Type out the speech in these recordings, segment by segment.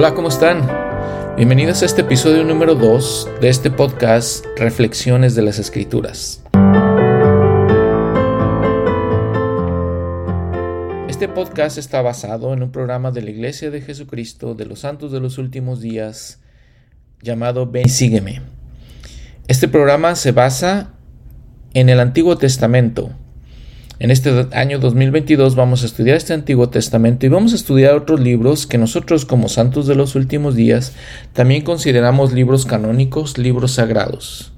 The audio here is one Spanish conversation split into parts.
Hola, ¿cómo están? Bienvenidos a este episodio número 2 de este podcast Reflexiones de las Escrituras. Este podcast está basado en un programa de la Iglesia de Jesucristo de los Santos de los Últimos Días llamado Ven y Sígueme. Este programa se basa en el Antiguo Testamento, en este año 2022 vamos a estudiar este Antiguo Testamento y vamos a estudiar otros libros que nosotros como santos de los últimos días también consideramos libros canónicos, libros sagrados.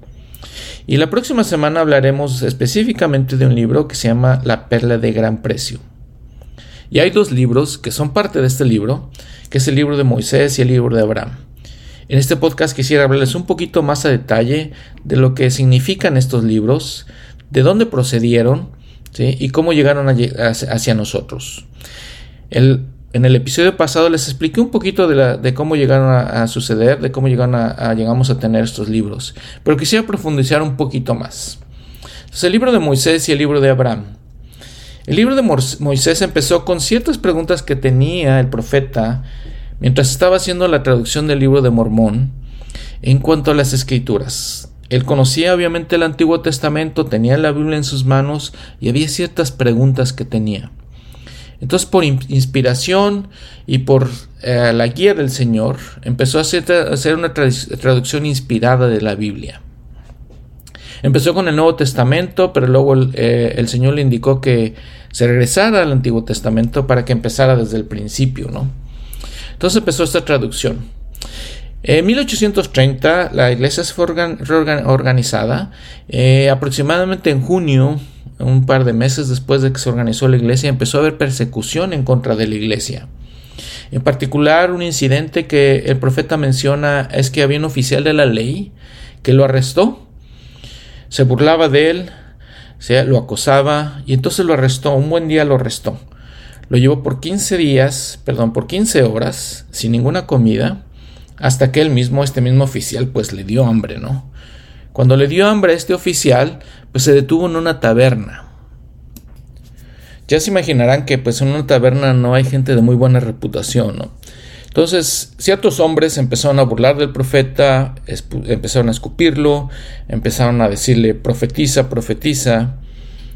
Y la próxima semana hablaremos específicamente de un libro que se llama La Perla de Gran Precio. Y hay dos libros que son parte de este libro, que es el libro de Moisés y el libro de Abraham. En este podcast quisiera hablarles un poquito más a detalle de lo que significan estos libros, de dónde procedieron, y cómo llegaron hacia nosotros. en el episodio pasado les expliqué un poquito de, cómo llegaron a, suceder, de cómo a, llegamos a tener estos libros, pero quisiera profundizar un poquito más. el libro de Moisés y el libro de Abraham. El libro de Moisés empezó con ciertas preguntas que tenía el profeta mientras estaba haciendo la traducción del libro de Mormón en cuanto a las escrituras. Él conocía obviamente el Antiguo Testamento, tenía la Biblia en sus manos y había ciertas preguntas que tenía. Entonces, por inspiración y por eh, la guía del Señor, empezó a hacer, una traducción inspirada de la Biblia. Empezó con el Nuevo Testamento, pero luego el, eh, el, Señor le indicó que se regresara al Antiguo Testamento para que empezara desde el principio, ¿no? Entonces empezó esta traducción. En 1830 la iglesia se fue reorganizada. Eh, aproximadamente en junio, un par de meses después de que se organizó la iglesia, empezó a haber persecución en contra de la iglesia. En particular, un incidente que el profeta menciona es que había un oficial de la ley que lo arrestó, se burlaba de él, lo acosaba y entonces lo arrestó. Un buen día lo arrestó. Lo llevó por 15 días, perdón, por 15 horas, sin ninguna comida hasta que él mismo, este mismo oficial, pues le dio hambre, ¿no? Cuando le dio hambre a este oficial, pues se detuvo en una taberna. Ya se imaginarán que pues en una taberna no hay gente de muy buena reputación, ¿no? Entonces, ciertos hombres empezaron a burlar del profeta, empezaron a escupirlo, empezaron a decirle profetiza, profetiza.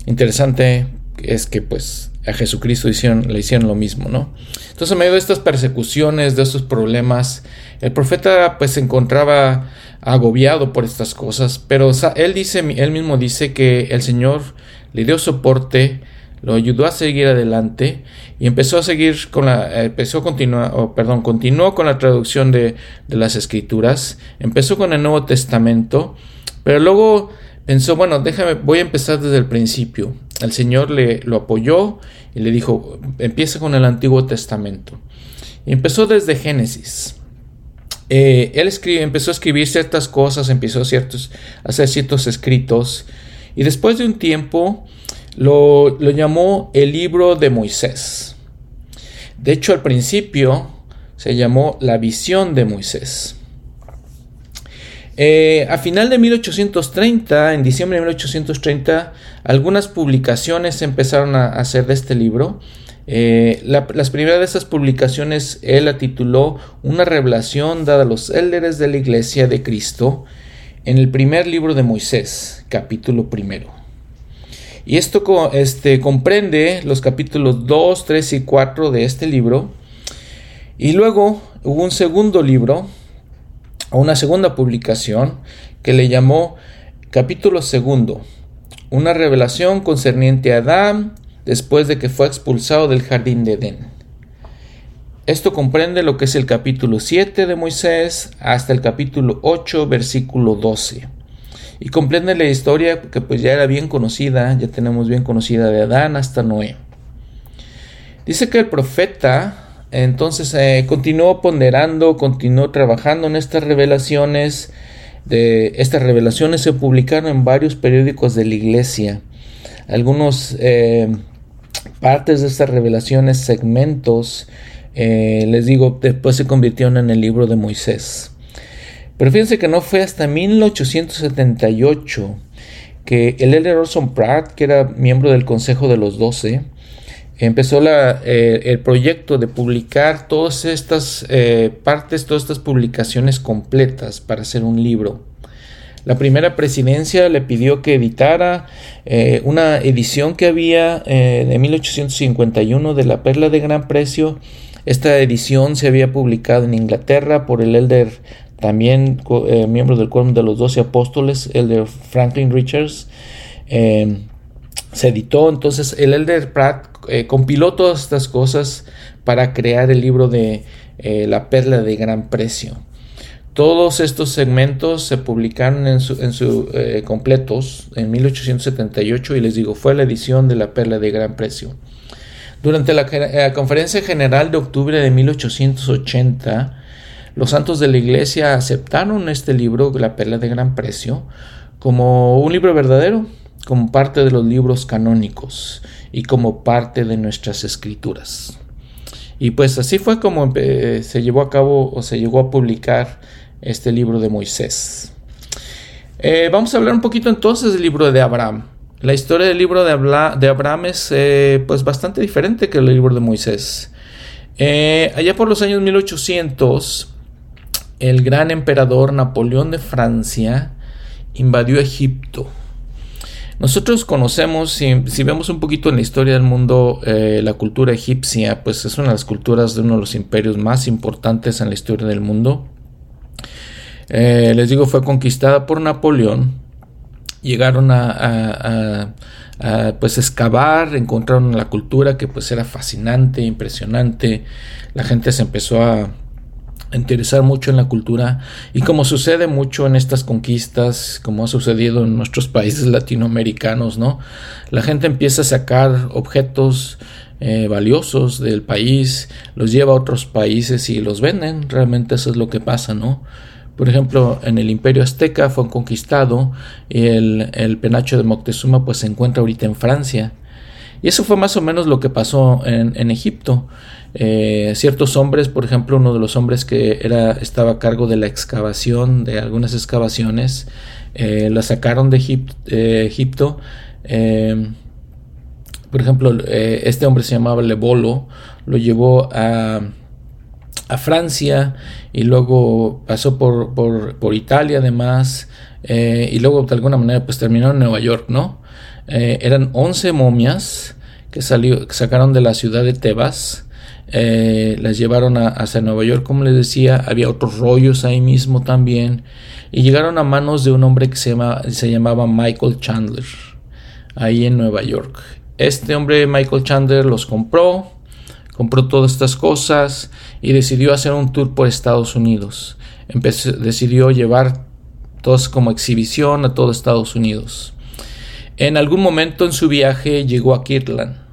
Interesante es que pues a Jesucristo le hicieron lo mismo, ¿no? Entonces, en medio de estas persecuciones, de estos problemas, el profeta pues se encontraba agobiado por estas cosas, pero él dice, él mismo dice que el Señor le dio soporte, lo ayudó a seguir adelante y empezó a seguir con la, empezó a continuar, perdón, continuó con la traducción de, de las escrituras, empezó con el Nuevo Testamento, pero luego pensó, bueno, déjame, voy a empezar desde el principio. El Señor le lo apoyó y le dijo, empieza con el Antiguo Testamento. Empezó desde Génesis. Eh, él empezó a escribir ciertas cosas, empezó ciertos, a hacer ciertos escritos. Y después de un tiempo lo llamó el libro de Moisés. De hecho, al principio se llamó la visión de Moisés. Eh, a final de 1830, en diciembre de 1830, algunas publicaciones empezaron a hacer de este libro. Eh, las primeras de esas publicaciones él la tituló Una revelación dada a los élderes de la Iglesia de Cristo en el primer libro de Moisés, capítulo primero. Y esto este, comprende los capítulos 2, 3 y 4 de este libro. Y luego hubo un segundo libro una segunda publicación que le llamó capítulo segundo, una revelación concerniente a Adán después de que fue expulsado del jardín de Edén. Esto comprende lo que es el capítulo 7 de Moisés hasta el capítulo 8, versículo 12. Y comprende la historia que pues ya era bien conocida, ya tenemos bien conocida de Adán hasta Noé. Dice que el profeta entonces eh, continuó ponderando, continuó trabajando en estas revelaciones. De, estas revelaciones se publicaron en varios periódicos de la iglesia. Algunos eh, partes de estas revelaciones, segmentos, eh, les digo, después se convirtieron en el libro de Moisés. Pero fíjense que no fue hasta 1878 que el Elder Orson Pratt, que era miembro del Consejo de los Doce, empezó la, eh, el proyecto de publicar todas estas eh, partes, todas estas publicaciones completas para hacer un libro. La primera presidencia le pidió que editara eh, una edición que había de 1851 de La Perla de Gran Precio. Esta edición se había publicado en Inglaterra por el elder, también miembro del Cuerpo de los Doce Apóstoles, elder Franklin Richards se editó. Entonces el Elder Pratt eh, compiló todas estas cosas para crear el libro de eh, La Perla de Gran Precio. Todos estos segmentos se publicaron en su, en su eh, completos en 1878 y les digo, fue la edición de La Perla de Gran Precio. Durante la, la conferencia general de octubre de 1880, los santos de la iglesia aceptaron este libro, La Perla de Gran Precio, como un libro verdadero, como parte de los libros canónicos y como parte de nuestras escrituras. Y pues así fue como se llevó a cabo o se llegó a publicar este libro de Moisés. Eh, vamos a hablar un poquito entonces del libro de Abraham. La historia del libro de, Abraham es eh, pues bastante diferente que el libro de Moisés. Eh, allá por los años 1800, el gran emperador Napoleón de Francia invadió Egipto nosotros conocemos, si, vemos un poquito en la historia del mundo, eh, la cultura egipcia, pues es una de las culturas de uno de los imperios más importantes en la historia del mundo. Eh, les digo, fue conquistada por Napoleón. Llegaron a, pues excavar, encontraron la cultura que pues era fascinante, impresionante. La gente se empezó a, interesar mucho en la cultura y como sucede mucho en estas conquistas, como ha sucedido en nuestros países latinoamericanos, ¿no? La gente empieza a sacar objetos eh, valiosos del país, los lleva a otros países y los venden, realmente eso es lo que pasa, ¿no? Por ejemplo, en el Imperio Azteca fue conquistado y el, el penacho de Moctezuma pues se encuentra ahorita en Francia. Y eso fue más o menos lo que pasó en, en Egipto. Eh, ciertos hombres, por ejemplo, uno de los hombres que estaba a cargo de la excavación de algunas excavaciones, eh, la sacaron de Egipto. Eh, por ejemplo, este hombre se llamaba Lebolo, lo llevó a, Francia y luego pasó por Italia además y luego de alguna manera pues terminó en Nueva York, ¿no? eran 11 momias que, salió, que sacaron de la ciudad de Tebas eh, las llevaron a, hacia Nueva York, como les decía, había otros rollos ahí mismo también, y llegaron a manos de un hombre que se, llama, se llamaba Michael Chandler, ahí en Nueva York. Este hombre, Michael Chandler, los compró, compró todas estas cosas y decidió hacer un tour por Estados Unidos. decidió llevar todos como exhibición a todo Estados Unidos. En algún momento en su viaje llegó a Kirtland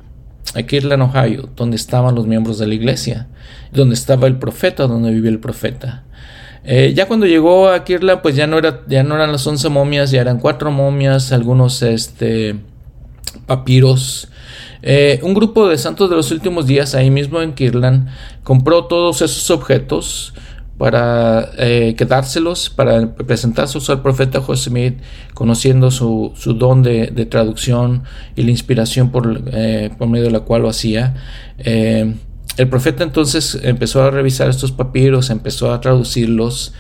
aquí en Ohio, donde estaban los miembros de la iglesia, donde estaba el profeta, donde vivía el profeta. Eh, ya cuando llegó a Kirtland, pues ya no, era, ya no eran las once momias, ya eran cuatro momias, algunos este, papiros. Eh, un grupo de santos de los últimos días, ahí mismo en Kirtland, compró todos esos objetos, para eh, quedárselos, para presentárselos al profeta José Smith, conociendo su, don de, traducción y la inspiración por, eh, por, medio de la cual lo hacía. Eh, el profeta entonces empezó a revisar estos papiros, empezó a traducirlos.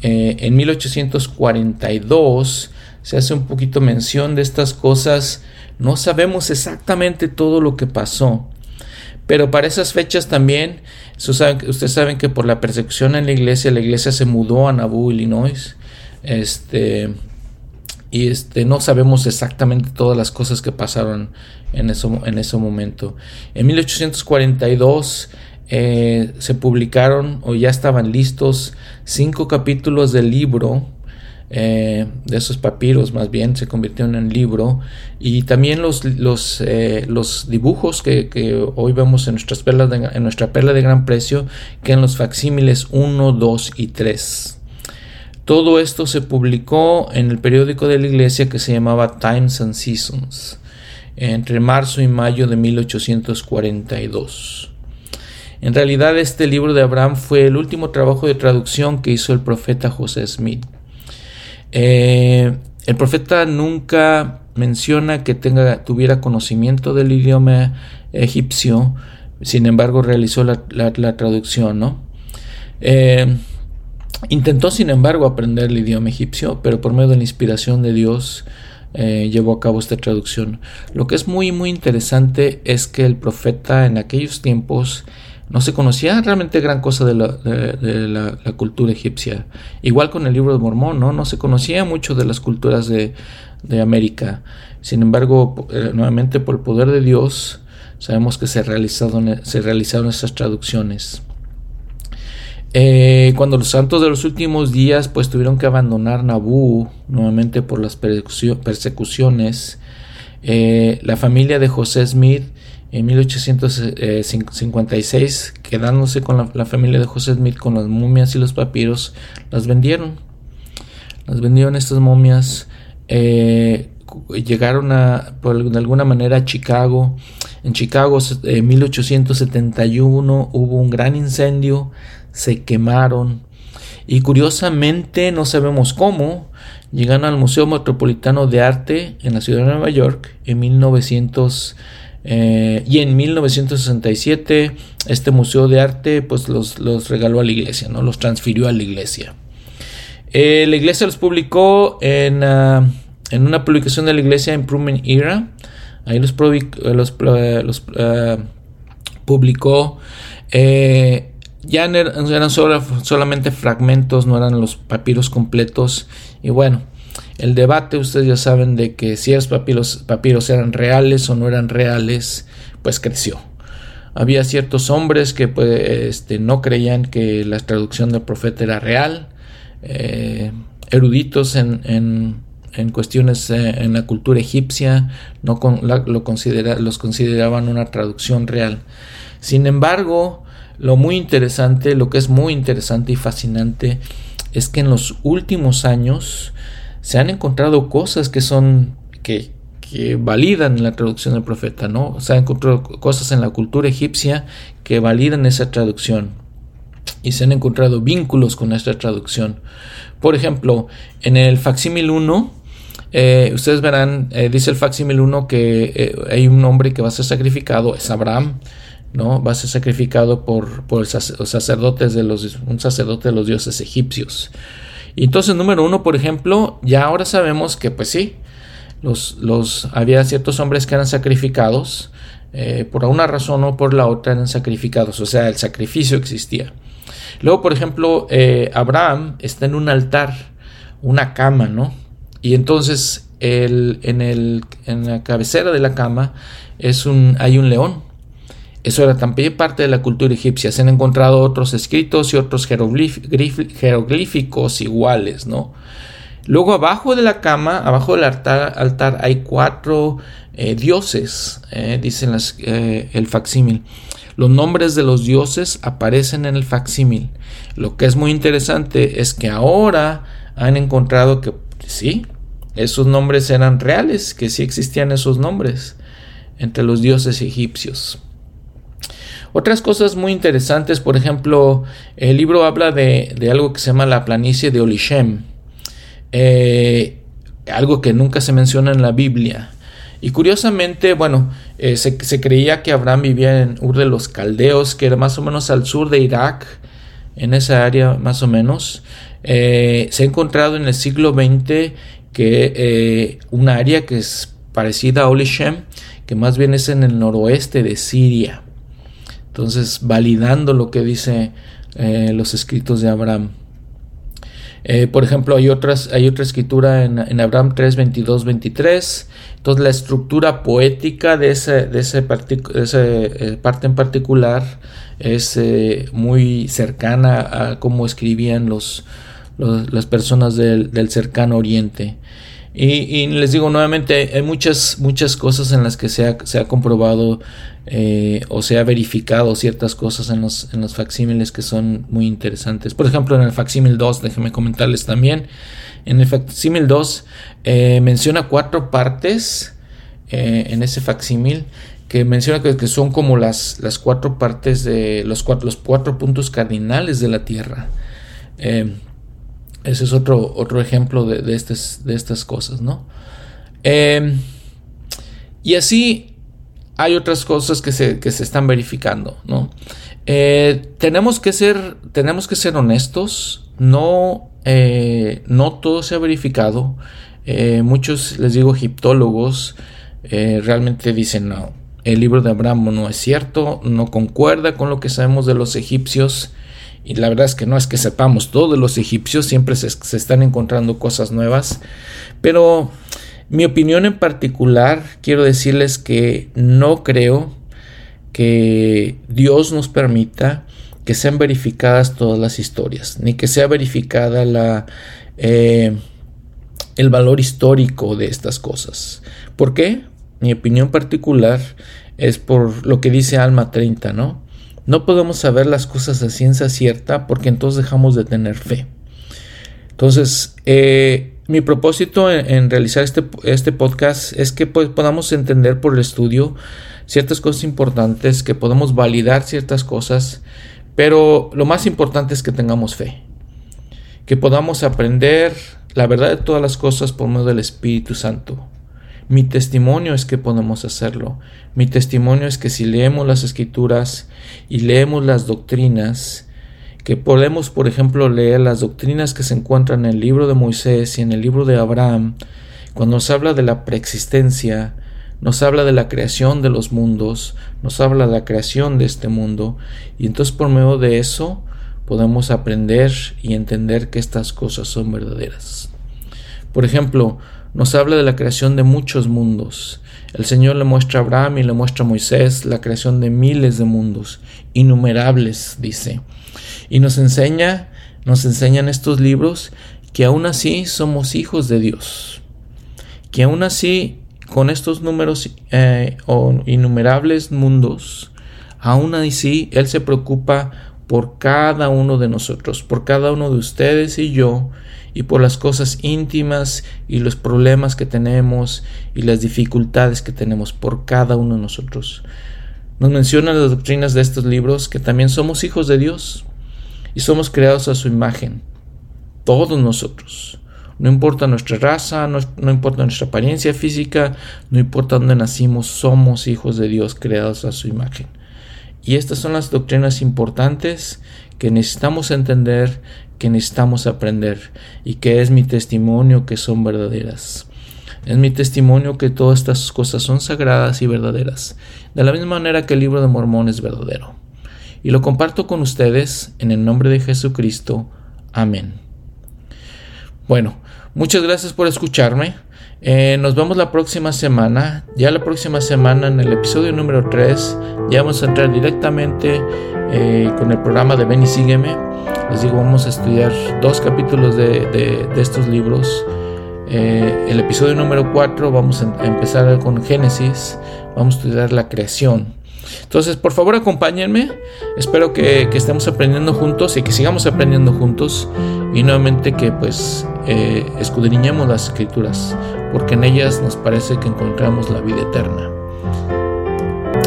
en 1842 se hace un poquito mención de estas cosas. No sabemos exactamente todo lo que pasó, pero para esas fechas también ustedes saben que por la persecución en la iglesia, la iglesia se mudó a Nauvoo, Illinois. Este, y este, no sabemos exactamente todas las cosas que pasaron en, eso, en ese momento. En 1842 eh, se publicaron o ya estaban listos cinco capítulos del libro eh, de esos papiros más bien se convirtieron en libro y también los, los, eh, dibujos que, hoy vemos en, nuestras perlas en nuestra perla de gran precio que en los facsímiles 1, 2 y 3. Todo esto se publicó en el periódico de la iglesia que se llamaba Times and Seasons entre marzo y mayo de 1842. En realidad este libro de Abraham fue el último trabajo de traducción que hizo el profeta José Smith. Eh, el profeta nunca menciona que tenga, tuviera conocimiento del idioma egipcio, sin embargo realizó la, traducción, ¿no? Eh, intentó, sin embargo, aprender el idioma egipcio, pero por medio de la inspiración de Dios eh, llevó a cabo esta traducción. Lo que es muy, muy interesante es que el profeta en aquellos tiempos no se conocía realmente gran cosa de la, cultura egipcia. Igual con el libro de Mormón, ¿no? No se conocía mucho de las culturas de, América. Sin embargo, eh, nuevamente por el poder de Dios, sabemos que se, realizaron, se realizaron estas traducciones. Eh, cuando los santos de los últimos días pues tuvieron que abandonar Nabú nuevamente por las persecuciones, eh, la familia de José Smith en 1856, quedándose con la, familia de José Smith con las momias y los papiros, las vendieron. Las vendieron estas momias, eh, llegaron a, por, de alguna manera a Chicago. En Chicago en 1871 hubo un gran incendio, se quemaron y curiosamente no sabemos cómo llegaron al Museo Metropolitano de Arte en la ciudad de Nueva York en 1900 eh, y en 1967 este museo de arte pues los, regaló a la iglesia, ¿no? los transfirió a la iglesia. Eh, la iglesia los publicó en, ah, en, una publicación de la iglesia Improvement Era. Ahí los, los, los ah, publicó. Eh, ya eran solamente fragmentos, no eran los papiros completos. Y bueno, el debate, ustedes ya saben de que si esos papiros, papiros eran reales o no eran reales, pues creció. Había ciertos hombres que pues, este, no creían que la traducción del profeta era real, eh, eruditos en, en, cuestiones eh, en la cultura egipcia no lo considera, los consideraban una traducción real. Sin embargo, lo muy interesante, lo que es muy interesante y fascinante, es que en los últimos años se han encontrado cosas que son que, validan la traducción del profeta, ¿no? Se han encontrado cosas en la cultura egipcia que validan esa traducción y se han encontrado vínculos con esta traducción. Por ejemplo, en el facsímil 1, eh, ustedes verán, eh, dice el facsímil 1 que eh, hay un hombre que va a ser sacrificado, es Abraham. ¿no? Va a ser sacrificado por, por los sacerdotes de los, un sacerdote de los dioses egipcios. Y entonces, número uno, por ejemplo, ya ahora sabemos que, pues sí, los, los, había ciertos hombres que eran sacrificados, eh, por una razón o por la otra eran sacrificados, o sea, el sacrificio existía. Luego, por ejemplo, eh, Abraham está en un altar, una cama, ¿no? Y entonces el, en, el, en la cabecera de la cama es un, hay un león, eso era también parte de la cultura egipcia. Se han encontrado otros escritos y otros jeroglíficos iguales, ¿no? Luego abajo de la cama, abajo del altar, hay cuatro eh, dioses, eh, dicen las, eh, el facsímil. Los nombres de los dioses aparecen en el facsímil. Lo que es muy interesante es que ahora han encontrado que sí, esos nombres eran reales, que sí existían esos nombres entre los dioses egipcios. Otras cosas muy interesantes, por ejemplo, el libro habla de, algo que se llama la planicie de Olishem, eh, algo que nunca se menciona en la Biblia. Y curiosamente, bueno, eh, se, creía que Abraham vivía en Ur de los Caldeos, que era más o menos al sur de Irak, en esa área más o menos. Eh, se ha encontrado en el siglo XX que un área que es parecida a Olishem, que más bien es en el noroeste de Siria. Entonces, validando lo que dice eh, los escritos de Abraham. Eh, por ejemplo, hay, otras, hay otra escritura en, Abraham 3, 22, 23. Entonces, la estructura poética de esa de ese, eh, parte en particular es muy cercana a cómo escribían los, las personas del, del cercano oriente. Y, les digo nuevamente, hay muchas, muchas cosas en las que se ha, se ha comprobado eh, o se ha verificado ciertas cosas en los, en los facsímiles que son muy interesantes. Por ejemplo, en el facsímil 2, déjenme comentarles también, en el facsímil 2 eh, menciona cuatro partes eh, en ese facsímil que menciona que, son como las, las cuatro partes de los cuatro, los cuatro puntos cardinales de la Tierra. Ese es otro, otro ejemplo de, estas, de estas cosas, ¿no? Y así hay otras cosas que se, están verificando, ¿no? Eh, tenemos, que ser, tenemos que ser honestos, no, eh, no todo se ha verificado. Eh, muchos, les digo, egiptólogos realmente dicen, no, el libro de Abraham no es cierto, no concuerda con lo que sabemos de los egipcios. Y la verdad es que no es que sepamos todo de los egipcios, siempre se, se están encontrando cosas nuevas. Pero mi opinión en particular, quiero decirles que no creo que Dios nos permita que sean verificadas todas las historias, ni que sea verificada la, eh, el valor histórico de estas cosas. ¿Por qué? Mi opinión particular es por lo que dice Alma 30, ¿no? No podemos saber las cosas a ciencia cierta porque entonces dejamos de tener fe. Entonces, eh, mi propósito en, realizar este, este, podcast es que pues, podamos entender por el estudio ciertas cosas importantes, que podamos validar ciertas cosas, pero lo más importante es que tengamos fe, que podamos aprender la verdad de todas las cosas por medio del Espíritu Santo. Mi testimonio es que podemos hacerlo. Mi testimonio es que si leemos las escrituras y leemos las doctrinas, que podemos, por ejemplo, leer las doctrinas que se encuentran en el libro de Moisés y en el libro de Abraham, cuando nos habla de la preexistencia, nos habla de la creación de los mundos, nos habla de la creación de este mundo, y entonces por medio de eso podemos aprender y entender que estas cosas son verdaderas. Por ejemplo, nos habla de la creación de muchos mundos. El Señor le muestra a Abraham y le muestra a Moisés la creación de miles de mundos, innumerables, dice. Y nos enseña, nos enseñan estos libros que aún así somos hijos de Dios. Que aún así, con estos números eh, o innumerables mundos, aún así Él se preocupa por cada uno de nosotros, por cada uno de ustedes y yo, y por las cosas íntimas y los problemas que tenemos y las dificultades que tenemos por cada uno de nosotros. Nos mencionan las doctrinas de estos libros que también somos hijos de Dios, y somos creados a su imagen. Todos nosotros. No importa nuestra raza, no, importa nuestra apariencia física, no importa dónde nacimos, somos hijos de Dios creados a su imagen. Y estas son las doctrinas importantes que necesitamos entender, que necesitamos aprender y que es mi testimonio que son verdaderas. Es mi testimonio que todas estas cosas son sagradas y verdaderas, de la misma manera que el libro de Mormón es verdadero y lo comparto con ustedes en el nombre de Jesucristo. Amén. Bueno, muchas gracias por escucharme. Eh, nos vemos la próxima semana. Ya la próxima semana en el episodio número 3 ya vamos a entrar directamente eh, con el programa de Ven y Sígueme. Les digo, vamos a estudiar dos capítulos de, estos libros. Eh, el episodio número 4 vamos a empezar con Génesis. Vamos a estudiar la creación. Entonces, por favor, acompáñenme. Espero que, estemos aprendiendo juntos y que sigamos aprendiendo juntos. Y nuevamente que pues eh, escudriñemos las escrituras, porque en ellas nos parece que encontramos la vida eterna.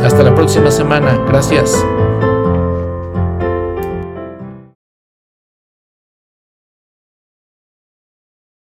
Hasta la próxima semana. Gracias.